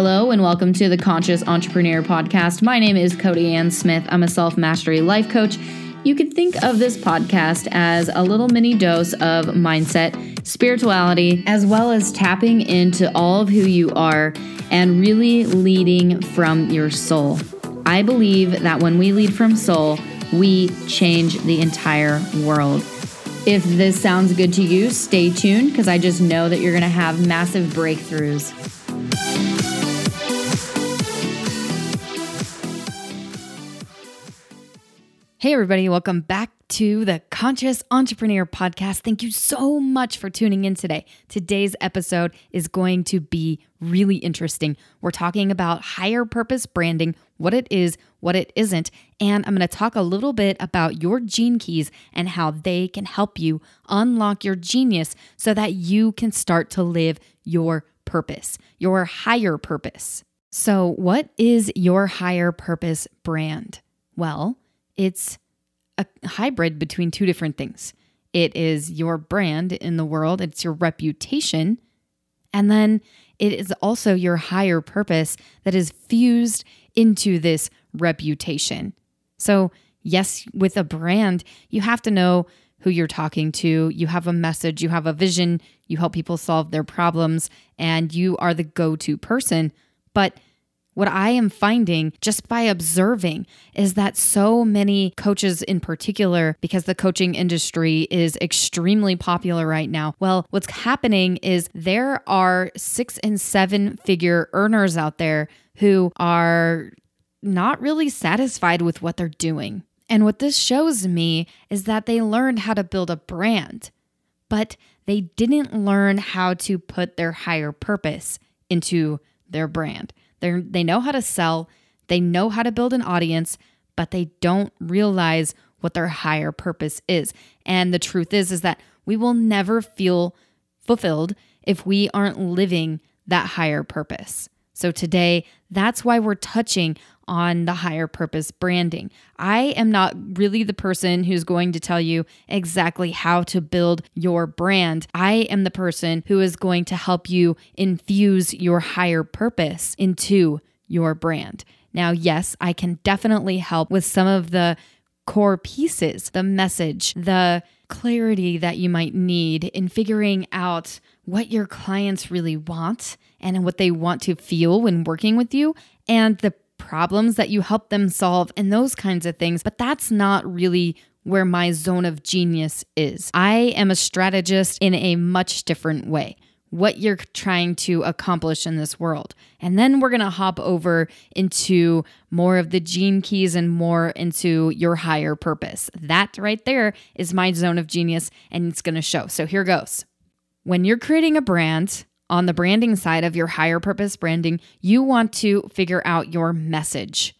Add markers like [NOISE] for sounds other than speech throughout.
Hello, and welcome to the Conscious Entrepreneur Podcast. My name is Cody Ann Smith. I'm a self mastery life coach. You could think of this podcast as a little mini dose of mindset, spirituality, as well as tapping into all of who you are and really leading from your soul. I believe that when we lead from soul, we change the entire world. If this sounds good to you, stay tuned because I just know that you're going to have massive breakthroughs. Hey, everybody, welcome back to the Conscious Entrepreneur Podcast. Thank you so much for tuning in today. Today's episode is going to be really interesting. We're talking about higher purpose branding, what it is, what it isn't, and I'm going to talk a little bit about your gene keys and how they can help you unlock your genius so that you can start to live your purpose, your higher purpose. So, what is your higher purpose brand? Well, it's a hybrid between two different things. It is your brand in the world, it's your reputation, and then it is also your higher purpose that is fused into this reputation. So, yes, with a brand, you have to know who you're talking to. You have a message, you have a vision, you help people solve their problems, and you are the go to person. But what I am finding just by observing is that so many coaches, in particular, because the coaching industry is extremely popular right now, well, what's happening is there are six and seven figure earners out there who are not really satisfied with what they're doing. And what this shows me is that they learned how to build a brand, but they didn't learn how to put their higher purpose into their brand. They they know how to sell, they know how to build an audience, but they don't realize what their higher purpose is. And the truth is is that we will never feel fulfilled if we aren't living that higher purpose. So today, that's why we're touching on the higher purpose branding. I am not really the person who's going to tell you exactly how to build your brand. I am the person who is going to help you infuse your higher purpose into your brand. Now, yes, I can definitely help with some of the core pieces, the message, the clarity that you might need in figuring out what your clients really want and what they want to feel when working with you and the problems that you help them solve and those kinds of things. But that's not really where my zone of genius is. I am a strategist in a much different way. What you're trying to accomplish in this world. And then we're gonna hop over into more of the gene keys and more into your higher purpose. That right there is my zone of genius, and it's gonna show. So here goes. When you're creating a brand, on the branding side of your higher purpose branding, you want to figure out your message.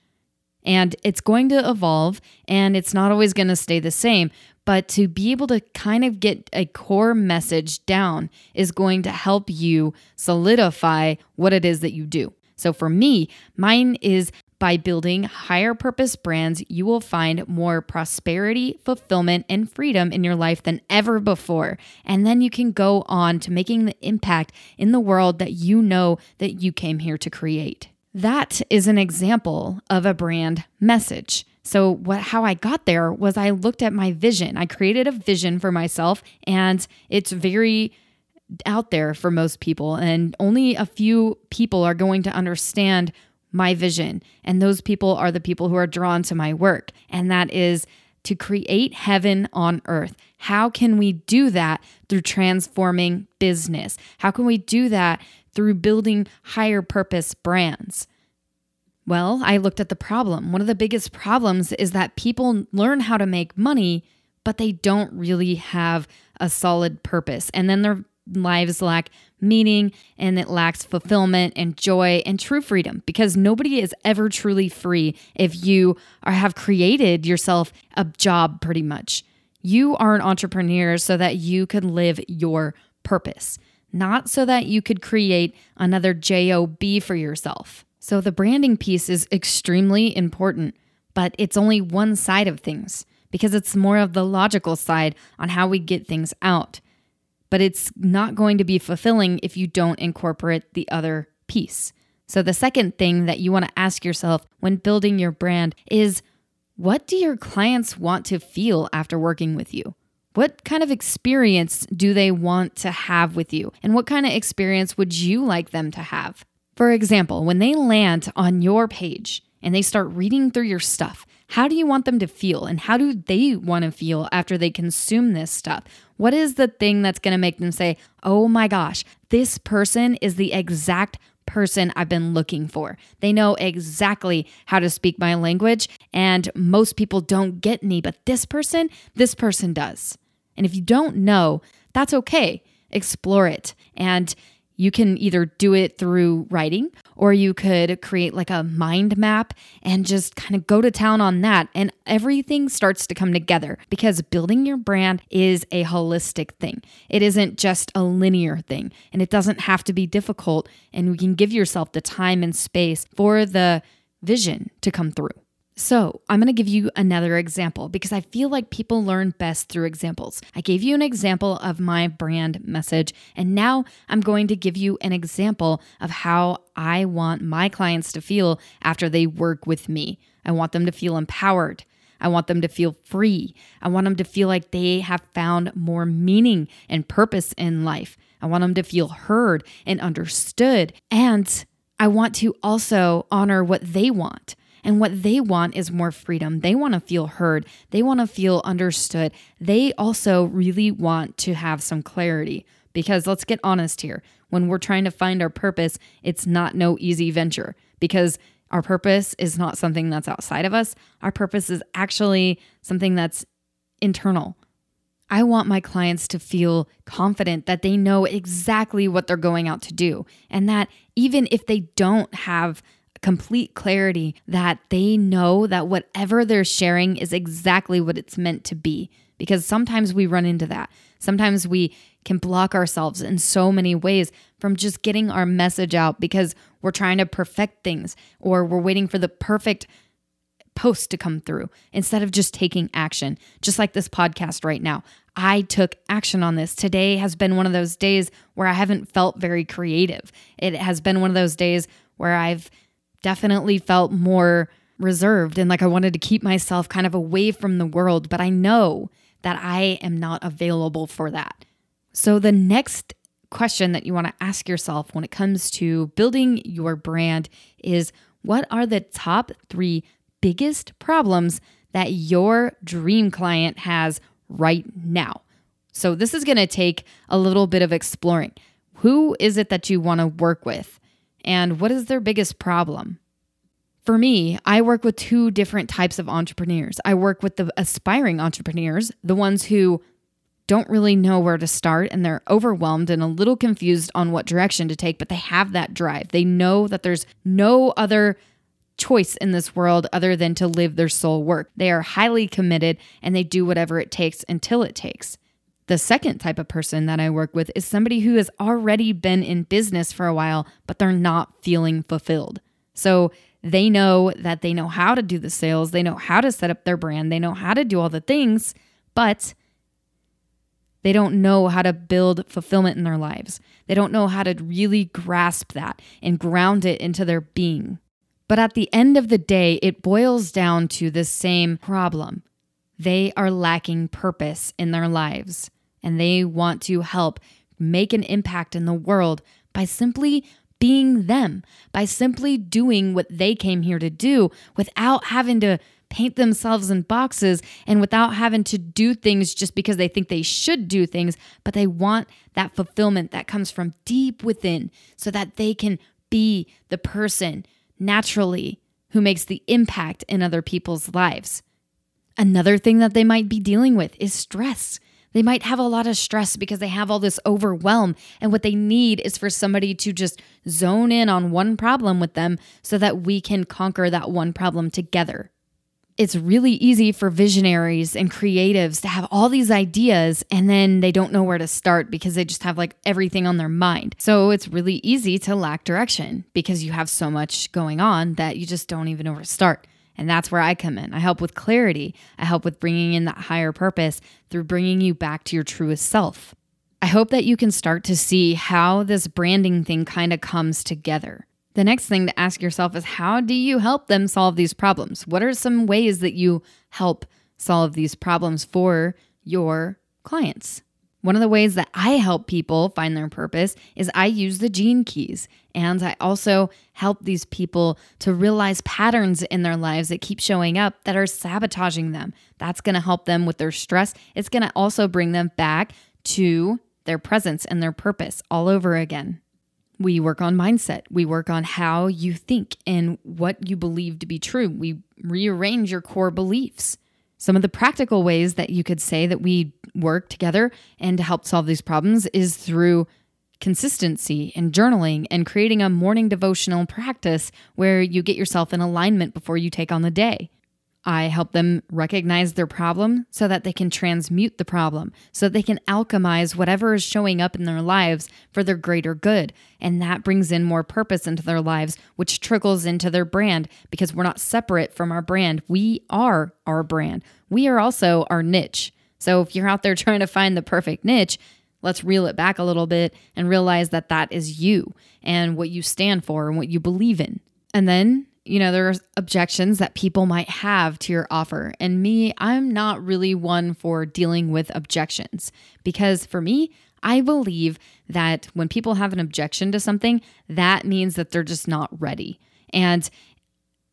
And it's going to evolve and it's not always going to stay the same. But to be able to kind of get a core message down is going to help you solidify what it is that you do. So for me, mine is by building higher purpose brands, you will find more prosperity, fulfillment, and freedom in your life than ever before. And then you can go on to making the impact in the world that you know that you came here to create. That is an example of a brand message. So what how I got there was I looked at my vision. I created a vision for myself and it's very out there for most people and only a few people are going to understand my vision. And those people are the people who are drawn to my work. And that is to create heaven on earth. How can we do that through transforming business? How can we do that through building higher purpose brands? Well, I looked at the problem. One of the biggest problems is that people learn how to make money, but they don't really have a solid purpose. And then their lives lack meaning and it lacks fulfillment and joy and true freedom because nobody is ever truly free if you are have created yourself a job pretty much. You are an entrepreneur so that you can live your purpose, not so that you could create another job for yourself. So the branding piece is extremely important, but it's only one side of things because it's more of the logical side on how we get things out but it's not going to be fulfilling if you don't incorporate the other piece So, the second thing that you want to ask yourself when building your brand is what do your clients want to feel after working with you? What kind of experience do they want to have with you? And what kind of experience would you like them to have? For example, when they land on your page and they start reading through your stuff, how do you want them to feel? And how do they want to feel after they consume this stuff? What is the thing that's going to make them say, oh my gosh, this person is the exact person I've been looking for. They know exactly how to speak my language, and most people don't get me, but this person, this person does. And if you don't know, that's okay. Explore it. And you can either do it through writing or you could create like a mind map and just kind of go to town on that. And everything starts to come together because building your brand is a holistic thing. It isn't just a linear thing and it doesn't have to be difficult. And you can give yourself the time and space for the vision to come through. So, I'm going to give you another example because I feel like people learn best through examples. I gave you an example of my brand message, and now I'm going to give you an example of how I want my clients to feel after they work with me. I want them to feel empowered. I want them to feel free. I want them to feel like they have found more meaning and purpose in life. I want them to feel heard and understood. And I want to also honor what they want. And what they want is more freedom. They want to feel heard. They want to feel understood. They also really want to have some clarity. Because let's get honest here when we're trying to find our purpose, it's not no easy venture because our purpose is not something that's outside of us. Our purpose is actually something that's internal. I want my clients to feel confident that they know exactly what they're going out to do, and that even if they don't have complete clarity that they know that whatever they're sharing is exactly what it's meant to be. Because sometimes we run into that. Sometimes we can block ourselves in so many ways from just getting our message out because we're trying to perfect things or we're waiting for the perfect post to come through instead of just taking action. Just like this podcast right now. I took action on this. Today has been one of those days where I haven't felt very creative. It has been one of those days where I've definitely felt more reserved and like I wanted to keep myself kind of away from the world, but I know that I am not available for that. So, the next question that you want to ask yourself when it comes to building your brand is what are the top three biggest problems that your dream client has right now? So, this is going to take a little bit of exploring. Who is it that you want to work with? And what is their biggest problem? For me, I work with two different types of entrepreneurs. I work with the aspiring entrepreneurs, the ones who don't really know where to start and they're overwhelmed and a little confused on what direction to take, but they have that drive. They know that there's no other choice in this world other than to live their soul work. They are highly committed and they do whatever it takes until it takes. The second type of person that I work with is somebody who has already been in business for a while, but they're not feeling fulfilled. So they know that they know how to do the sales, they know how to set up their brand, they know how to do all the things, but they don't know how to build fulfillment in their lives. They don't know how to really grasp that and ground it into their being. But at the end of the day, it boils down to the same problem. They are lacking purpose in their lives and they want to help make an impact in the world by simply being them, by simply doing what they came here to do without having to paint themselves in boxes and without having to do things just because they think they should do things, but they want that fulfillment that comes from deep within so that they can be the person naturally who makes the impact in other people's lives. Another thing that they might be dealing with is stress. They might have a lot of stress because they have all this overwhelm. And what they need is for somebody to just zone in on one problem with them so that we can conquer that one problem together. It's really easy for visionaries and creatives to have all these ideas and then they don't know where to start because they just have like everything on their mind. So it's really easy to lack direction because you have so much going on that you just don't even know where to start. And that's where I come in. I help with clarity. I help with bringing in that higher purpose through bringing you back to your truest self. I hope that you can start to see how this branding thing kind of comes together. The next thing to ask yourself is how do you help them solve these problems? What are some ways that you help solve these problems for your clients? One of the ways that I help people find their purpose is I use the gene keys. And I also help these people to realize patterns in their lives that keep showing up that are sabotaging them. That's going to help them with their stress. It's going to also bring them back to their presence and their purpose all over again. We work on mindset. We work on how you think and what you believe to be true. We rearrange your core beliefs. Some of the practical ways that you could say that we work together and to help solve these problems is through consistency and journaling and creating a morning devotional practice where you get yourself in alignment before you take on the day. I help them recognize their problem so that they can transmute the problem, so that they can alchemize whatever is showing up in their lives for their greater good. And that brings in more purpose into their lives, which trickles into their brand because we're not separate from our brand. We are our brand, we are also our niche. So if you're out there [LAUGHS] trying to find the perfect niche, let's reel it back a little bit and realize that that is you and what you stand for and what you believe in. And then you know, there's objections that people might have to your offer. And me, I'm not really one for dealing with objections because for me, I believe that when people have an objection to something, that means that they're just not ready. And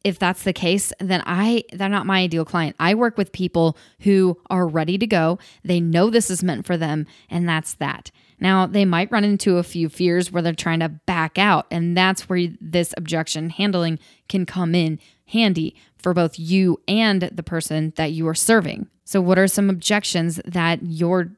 if that's the case, then I they're not my ideal client. I work with people who are ready to go. They know this is meant for them, and that's that. Now, they might run into a few fears where they're trying to back out, and that's where this objection handling can come in handy for both you and the person that you are serving. So, what are some objections that your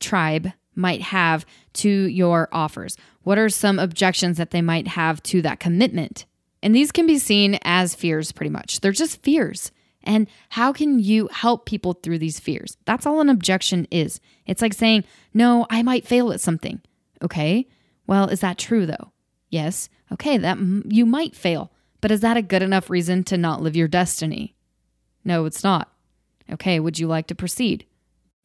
tribe might have to your offers? What are some objections that they might have to that commitment? And these can be seen as fears pretty much. They're just fears. And how can you help people through these fears? That's all an objection is. It's like saying, no, I might fail at something. Okay. Well, is that true though? Yes. Okay. That you might fail, but is that a good enough reason to not live your destiny? No, it's not. Okay. Would you like to proceed?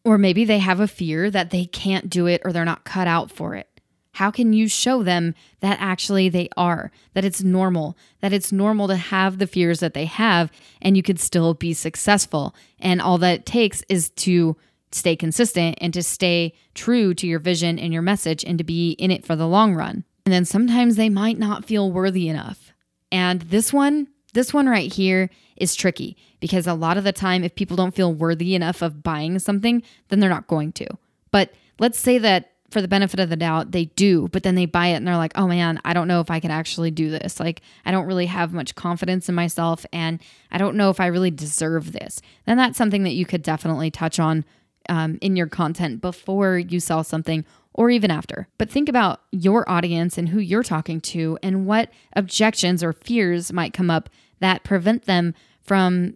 Or maybe they have a fear that they can't do it or they're not cut out for it. How can you show them that actually they are, that it's normal, that it's normal to have the fears that they have and you could still be successful? And all that it takes is to stay consistent and to stay true to your vision and your message and to be in it for the long run. And then sometimes they might not feel worthy enough. And this one, this one right here is tricky because a lot of the time, if people don't feel worthy enough of buying something, then they're not going to. But let's say that for the benefit of the doubt, they do, but then they buy it and they're like, oh man, I don't know if I can actually do this. Like, I don't really have much confidence in myself and I don't know if I really deserve this. Then that's something that you could definitely touch on um, in your content before you sell something or even after. But think about your audience and who you're talking to and what objections or fears might come up that prevent them from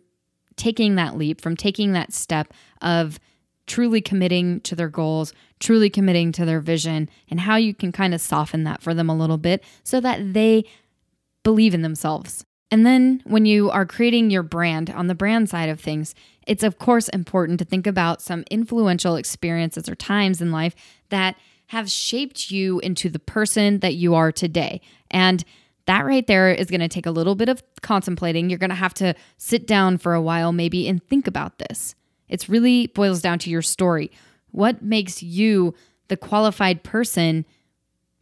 taking that leap, from taking that step of truly committing to their goals, truly committing to their vision, and how you can kind of soften that for them a little bit so that they believe in themselves. And then when you are creating your brand on the brand side of things, it's of course important to think about some influential experiences or times in life that have shaped you into the person that you are today. And that right there is going to take a little bit of contemplating. You're going to have to sit down for a while, maybe, and think about this. It's really boils down to your story. What makes you the qualified person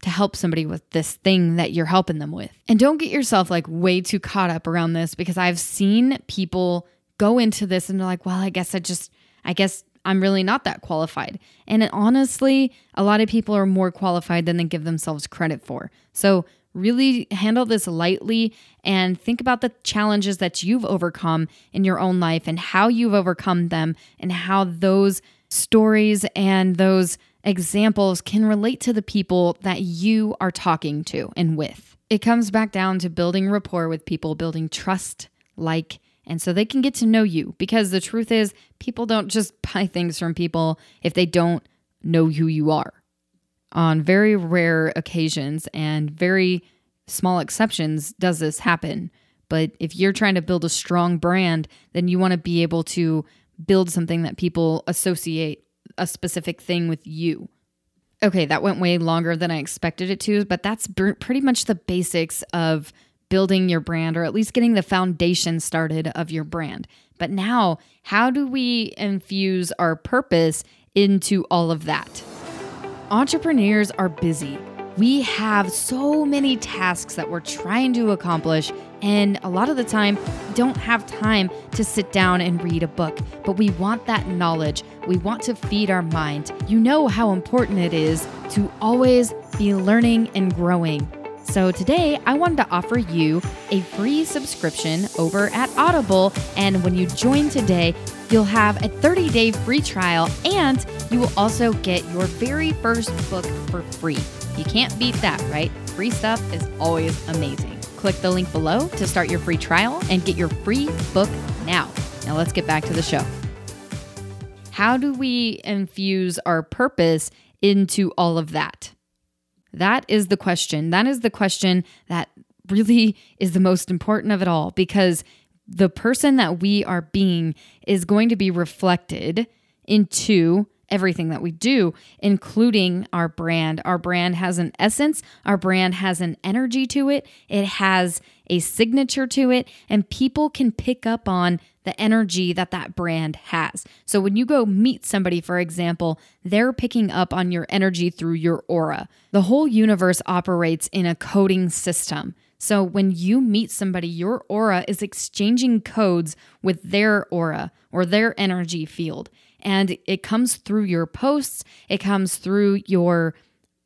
to help somebody with this thing that you're helping them with? And don't get yourself like way too caught up around this because I've seen people go into this and they're like, well, I guess I just, I guess I'm really not that qualified. And honestly, a lot of people are more qualified than they give themselves credit for. So really handle this lightly and think about the challenges that you've overcome in your own life and how you've overcome them and how those stories and those examples can relate to the people that you are talking to and with. It comes back down to building rapport with people, building trust, like, and so they can get to know you because the truth is, people don't just [LAUGHS] buy things from people if they don't know who you are on very rare occasions and very small exceptions does this happen. But if you're trying to build a strong brand, then you want to be able to build something that people associate a specific thing with you. Okay, that went way longer than I expected it to, but that's pretty much the basics of building your brand or at least getting the foundation started of your brand. But now, how do we infuse our purpose into all of that? Entrepreneurs are busy. We have so many tasks that we're trying to accomplish, and a lot of the time, don't have time to sit down and read a book. But we want that knowledge. We want to feed our mind. You know how important it is to always be learning and growing. So today, I wanted to offer you a free subscription over at Audible. And when you join today, you'll have a 30 day free trial and you will also get your very first book for free. You can't beat that, right? Free stuff is always amazing. Click the link below to start your free trial and get your free book now. Now, let's get back to the show. How do we infuse our purpose into all of that? That is the question. That is the question that really is the most important of it all because the person that we are being is going to be reflected into everything that we do, including our brand. Our brand has an essence, our brand has an energy to it, it has a signature to it, and people can pick up on the energy that that brand has. So when you go meet somebody, for example, they're picking up on your energy through your aura. The whole universe operates in a coding system. So when you meet somebody, your aura is exchanging codes with their aura or their energy field. And it comes through your posts, it comes through your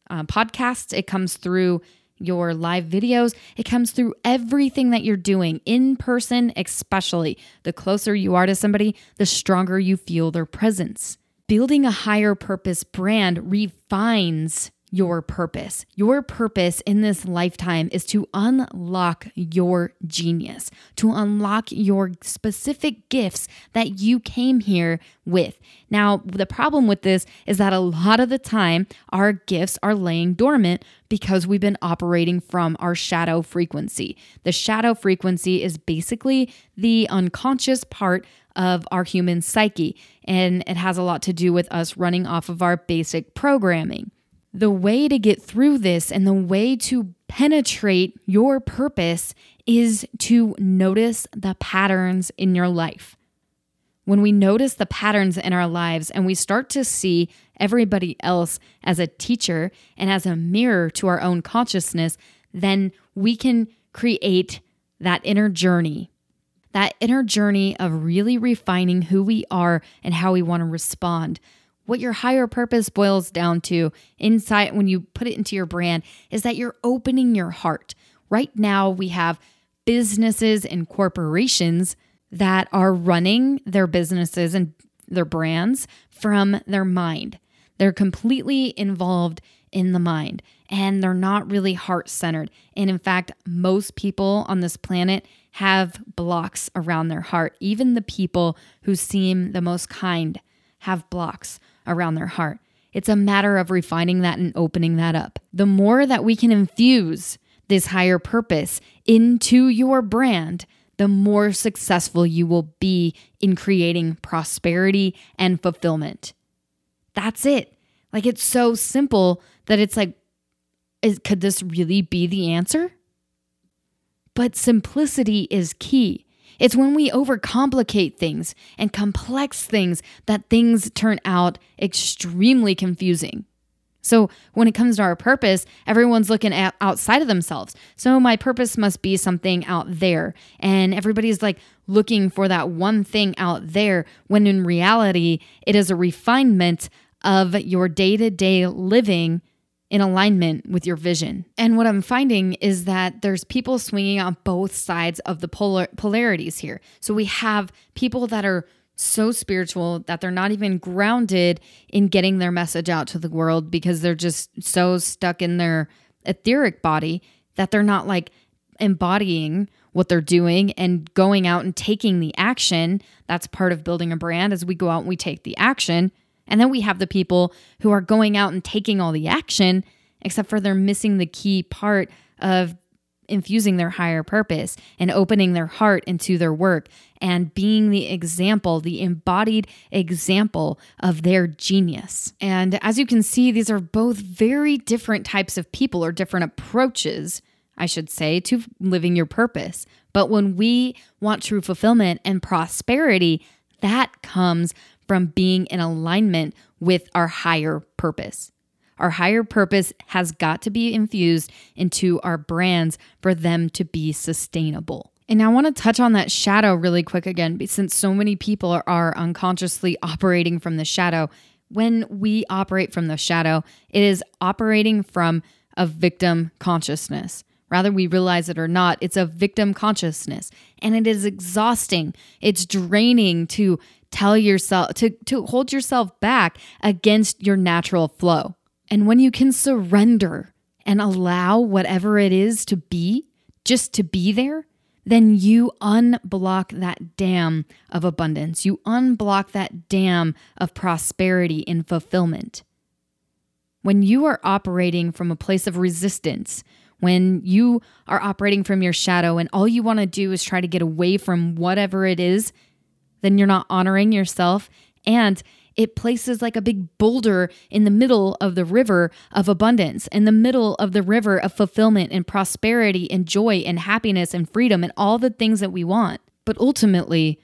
uh, podcasts, it comes through your live videos. It comes through everything that you're doing in person, especially. The closer you are to somebody, the stronger you feel their presence. Building a higher purpose brand refines your purpose. Your purpose in this lifetime is to unlock your genius, to unlock your specific gifts that you came here with. Now, the problem with this is that a lot of the time our gifts are laying dormant because we've been operating from our shadow frequency. The shadow frequency is basically the unconscious part of our human psyche, and it has a lot to do with us running off of our basic programming. The way to get through this and the way to penetrate your purpose is to notice the patterns in your life. When we notice the patterns in our lives and we start to see everybody else as a teacher and as a mirror to our own consciousness, then we can create that inner journey. That inner journey of really refining who we are and how we want to respond what your higher purpose boils down to inside when you put it into your brand is that you're opening your heart. Right now, we have businesses and corporations that are running their businesses and their brands from their mind. They're completely involved in the mind and they're not really heart centered. And in fact, most people on this planet have blocks around their heart. Even the people who seem the most kind have blocks around their heart. It's a matter of refining that and opening that up. The more that we can infuse this higher purpose into your brand, the more successful you will be in creating prosperity and fulfillment. That's it. Like it's so simple that it's like, is, could this really be the answer? But simplicity is key. It's when we overcomplicate things and complex things that things turn out extremely confusing. So, when it comes to our purpose, everyone's looking at outside of themselves. So, my purpose must be something out there. And everybody's like looking for that one thing out there, when in reality, it is a refinement of your day to day living in alignment with your vision. And what I'm finding is that there's people swinging on both sides of the polar polarities here. So we have people that are so spiritual that they're not even grounded in getting their message out to the world because they're just so stuck in their etheric body that they're not like embodying what they're doing and going out and taking the action. That's part of building a brand as we go out and we take the action. And then we have the people who are going out and taking all the action, except for they're missing the key part of infusing their higher purpose and opening their heart into their work and being the example, the embodied example of their genius. And as you can see, these are both very different types of people or different approaches I should say, to living your purpose. But when we want true fulfillment and prosperity, that comes from being in alignment with our higher purpose. Our higher purpose has got to be infused into our brands for them to be sustainable. And I want to touch on that shadow really quick again, since so many people are, unconsciously operating from the shadow. When we operate from the shadow, it is operating from a victim consciousness. Rather we realize it or not, it's a victim consciousness. And it is exhausting. It's draining to tell yourself, to, to hold yourself back against your natural flow. And when you can surrender and allow whatever it is to be, just to be there, then you unblock that dam of abundance. You unblock that dam of prosperity and fulfillment. When you are operating from a place of resistance, when you are operating from your shadow and all you want to do is try to get away from whatever it is, then you're not honoring yourself and it places like a big boulder in the middle of the river of abundance, in the middle of the river of fulfillment and prosperity and joy and happiness and freedom and all the things that we want. But ultimately,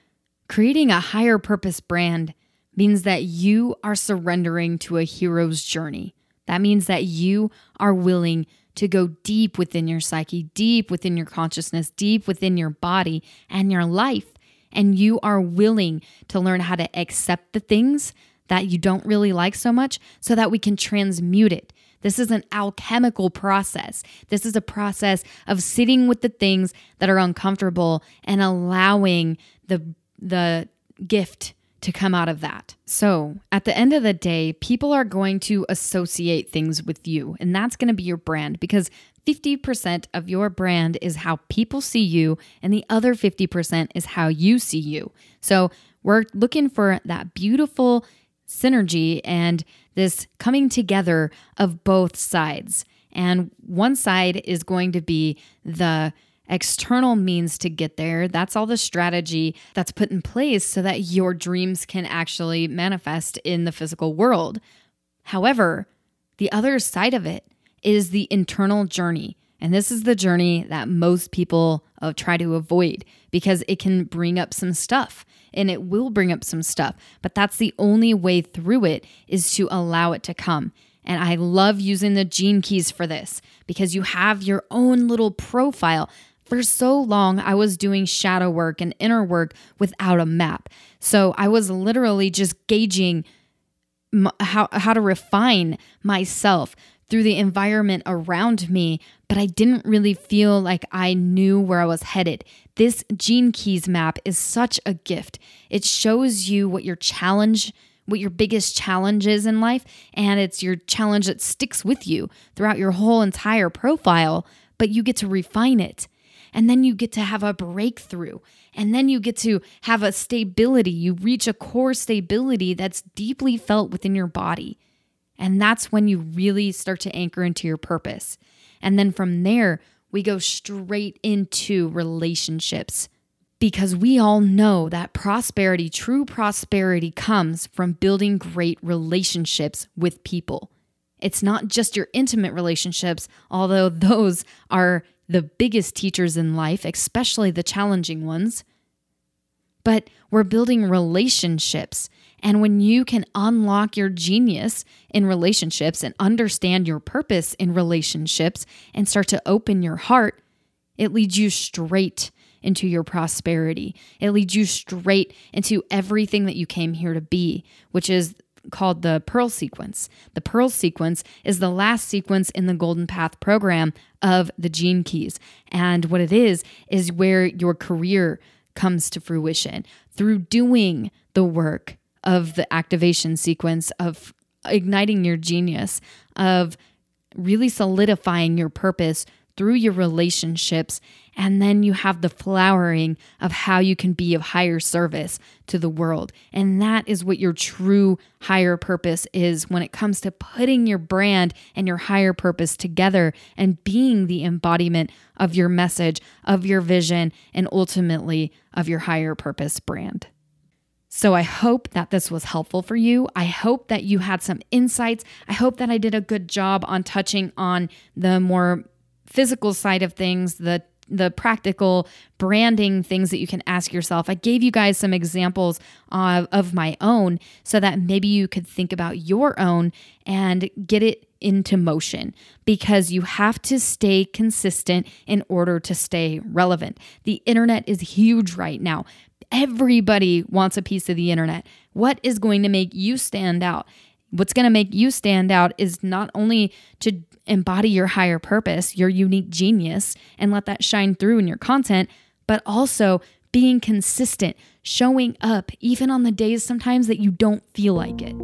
creating a higher purpose brand means that you are surrendering to a hero's journey. That means that you are willing to go deep within your psyche, deep within your consciousness, deep within your body and your life and you are willing to learn how to accept the things that you don't really like so much so that we can transmute it. This is an alchemical process. This is a process of sitting with the things that are uncomfortable and allowing the the gift to come out of that. So, at the end of the day, people are going to associate things with you, and that's going to be your brand because 50% of your brand is how people see you, and the other 50% is how you see you. So we're looking for that beautiful synergy and this coming together of both sides. And one side is going to be the external means to get there. That's all the strategy that's put in place so that your dreams can actually manifest in the physical world. However, the other side of it is the internal journey. And this is the journey that most people uh, try to avoid because it can bring up some stuff and it will bring up some stuff. But that's the only way through it is to allow it to come. And I love using the gene keys for this because you have your own little profile. For so long, I was doing shadow work and inner work without a map. So I was literally just gauging how, how to refine myself through the environment around me, but I didn't really feel like I knew where I was headed. This Gene Keys map is such a gift. It shows you what your challenge, what your biggest challenge is in life, and it's your challenge that sticks with you throughout your whole entire profile, but you get to refine it. And then you get to have a breakthrough. And then you get to have a stability. You reach a core stability that's deeply felt within your body. And that's when you really start to anchor into your purpose. And then from there, we go straight into relationships because we all know that prosperity, true prosperity, comes from building great relationships with people. It's not just your intimate relationships, although those are the biggest teachers in life, especially the challenging ones. But we're building relationships and when you can unlock your genius in relationships and understand your purpose in relationships and start to open your heart, it leads you straight into your prosperity. It leads you straight into everything that you came here to be, which is called the Pearl sequence. The Pearl sequence is the last sequence in the Golden Path program of the Gene Keys. And what it is, is where your career comes to fruition through doing the work of the activation sequence of igniting your genius, of really solidifying your purpose through your relationships. And then you have the flowering of how you can be of higher service to the world. And that is what your true higher purpose is when it comes to putting your brand and your higher purpose together and being the embodiment of your message, of your vision, and ultimately of your higher purpose brand. So I hope that this was helpful for you. I hope that you had some insights. I hope that I did a good job on touching on the more physical side of things, the the practical branding things that you can ask yourself. I gave you guys some examples of, of my own so that maybe you could think about your own and get it into motion because you have to stay consistent in order to stay relevant. The internet is huge right now. Everybody wants a piece of the internet. What is going to make you stand out? What's going to make you stand out is not only to embody your higher purpose, your unique genius, and let that shine through in your content, but also being consistent, showing up even on the days sometimes that you don't feel like it.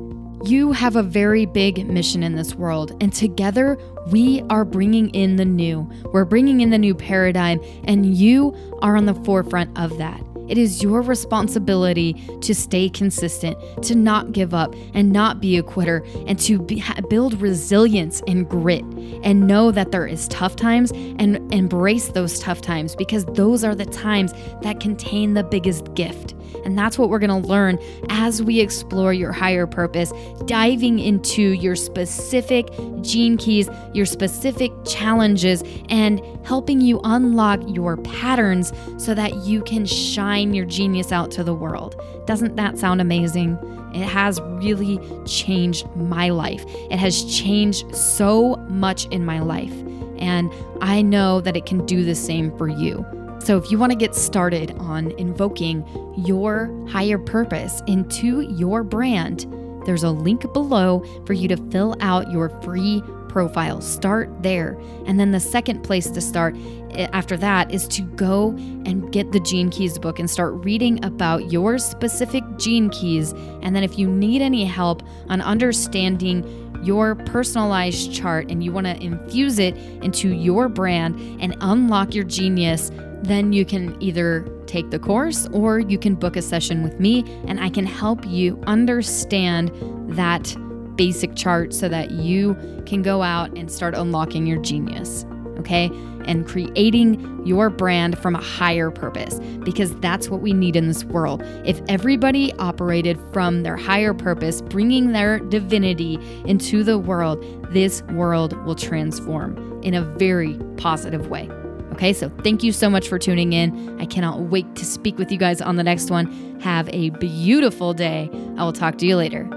You have a very big mission in this world, and together we are bringing in the new. We're bringing in the new paradigm, and you are on the forefront of that. It is your responsibility to stay consistent, to not give up and not be a quitter, and to be, build resilience and grit and know that there is tough times and embrace those tough times because those are the times that contain the biggest gift. And that's what we're going to learn as we explore your higher purpose, diving into your specific gene keys, your specific challenges, and helping you unlock your patterns so that you can shine your genius out to the world. Doesn't that sound amazing? It has really changed my life. It has changed so much in my life. And I know that it can do the same for you. So, if you want to get started on invoking your higher purpose into your brand, there's a link below for you to fill out your free profile. Start there. And then the second place to start eh, after that is to go and get the Gene Keys book and start reading about your specific gene keys. And then if you need any help on understanding your personalized chart and you want to infuse it into your brand and unlock your genius, then you can either take the course or you can book a session with me and I can help you understand that basic chart so that you can go out and start unlocking your genius. Okay. And creating your brand from a higher purpose because that's what we need in this world. If everybody operated from their higher purpose, bringing their divinity into the world, this world will transform in a very positive way. Okay, so thank you so much for tuning in. I cannot wait to speak with you guys on the next one. Have a beautiful day. I will talk to you later.